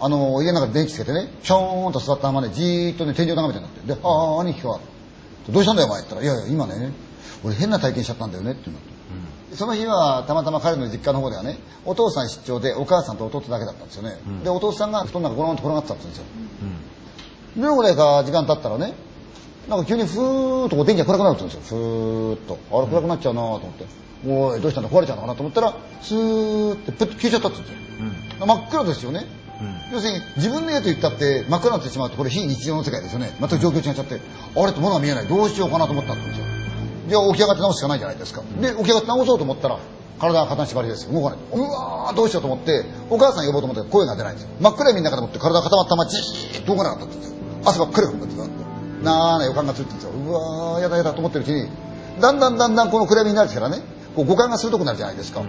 あの、家の中で電気つけてね、ショーンと座ったままね、じーっとね、天井眺めてんだって。で、ああ、兄貴か。どうしたんだよ、お前って言ったら、いやいや、今ね、俺変な体験しちゃったんだよねって言うんだって。その日はたまたま彼の実家の方ではねお父さん出張でお母さんと弟だけだったんですよね、でお父さんが布団の中ゴロンと転がってたんですよ、でどれぐらいか時間経ったらねなんか急にふーっとこう電気が暗くなるって言うんですよ。ふーっと。あれ暗くなっちゃうなと思って、おいどうしたんだ壊れちゃうのかなと思ったらスーってプッと消えちゃったって言うんですよ、真っ暗ですよね、要するに自分の家と言ったって真っ暗になってしまうとこれ非日常の世界ですよね全く状況違っちゃってあれって物が見えないどうしようかなと思ったんですよじゃあ起き上がって直すしかないじゃないですか。で、起き上がって直そうと思ったら、体が片縛りですよ。動かない。うわーどうしようと思って、お母さん呼ぼうと思って声が出ないんですよ。真っ暗闇の中でもって体が固まったままじーっと動かなかったんですよ。汗ばっかりかくんですよ。なーな予感がついてるんですよ。うわーやだやだと思ってるうちに、だんだんだんだんこの暗闇になるからね、こう五感が鋭くなるじゃないですか。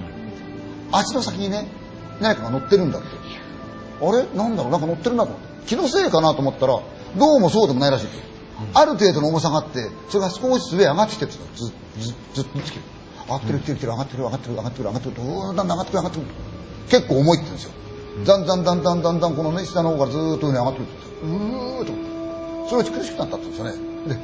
足の先にね、何かが乗ってるんだって。あれ？なんだろう？なんか乗ってるなと。気のせいかなと思ったら、どうもそうでもないらしい。ある程度の重さがあって、それが少しずつ上上がってきてるんですよ。ず、ず、ずっと来てる。上がってる、来てる、来てる、上がってる、上がってる、上がってる、上がってる、どんだん上がってくる、上がってくる。結構重いって言うんですよ。だんだんだんだんだんだんこのね、下の方からずっと上に上がってくるって言うんですよ。うーっと思って。それが苦しくなったって言うんですよね。で、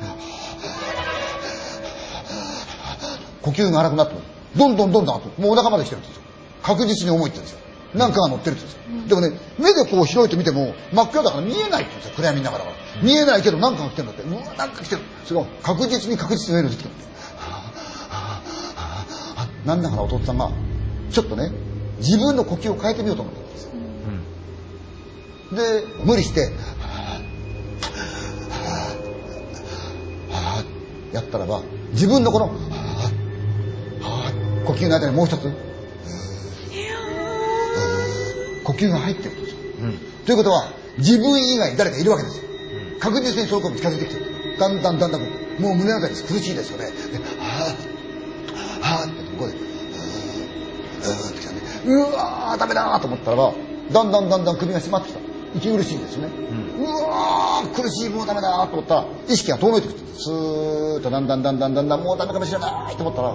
呼吸が荒くなってくる。どんどんどんどん。もうお腹まで来てるって言うんですよ。確実に重いって言うんですよ。なんかが乗ってるって言うんですよ。でもね、目でこう広いと見ても真っ暗だから見えないって言うんですよ。暗闇の中だから。見えないけどなんかが来てるんだって。うわ、なんか来てる。それが確実に確実に上に来てる。なんだから弟さんが、ちょっとね、自分の呼吸を変えてみようと思ったんですよ。で、無理して、やったらば、自分のこの、呼吸の間にもう一つ、呼吸が入ってるんですよ。ということは、自分以外に誰かいるわけですよ。確実にその子に近づいてきてる。だんだんだんだん、もう胸当たり苦しいですよね。で、はぁ、はぁってここで、うー、うーってきたね。うわー、ダメだーと思ったらば、だんだんだんだん首が締まってきた。息苦しいんですね。うわー、苦しい、もうダメだーと思ったら、意識が遠のいてくる。スーッとだんだんだんだんだんだん、もうダメかもしれないと思ったら、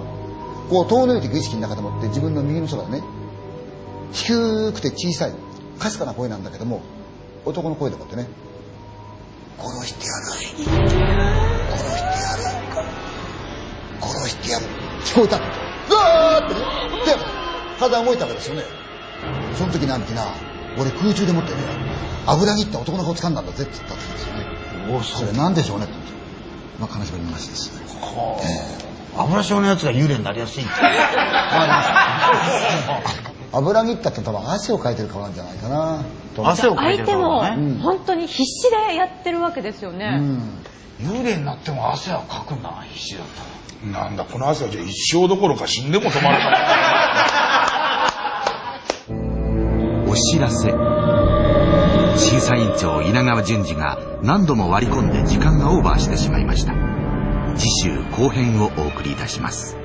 こう遠のいていく意識の中でもって自分の右の空でね、低くて小さい、かすかな声なんだけども、男の声でもってね、殺してやる。殺してやる。殺してやる。聞こえた。うわーってね。で、体が動いたわけですよね。その時なんてな、俺空中でもってね、油切った男の顔掴んだんだぜって言ったんですよね。おそれなんでしょうねって。まあ、金縛りの話です。油症のやつが幽霊になりやすいって。油切ったって多分汗をかいてる顔なんじゃないかな。と汗をかいてる相手もからね。本当に必死でやってるわけですよね。幽霊になっても汗はかくんだな、必死だったら。なんだ、この汗はじゃあ一生どころか死んでも止まらない。お知らせ審査委員長稲川淳二が何度も割り込んで時間がオーバーしてしまいました次週後編をお送りいたします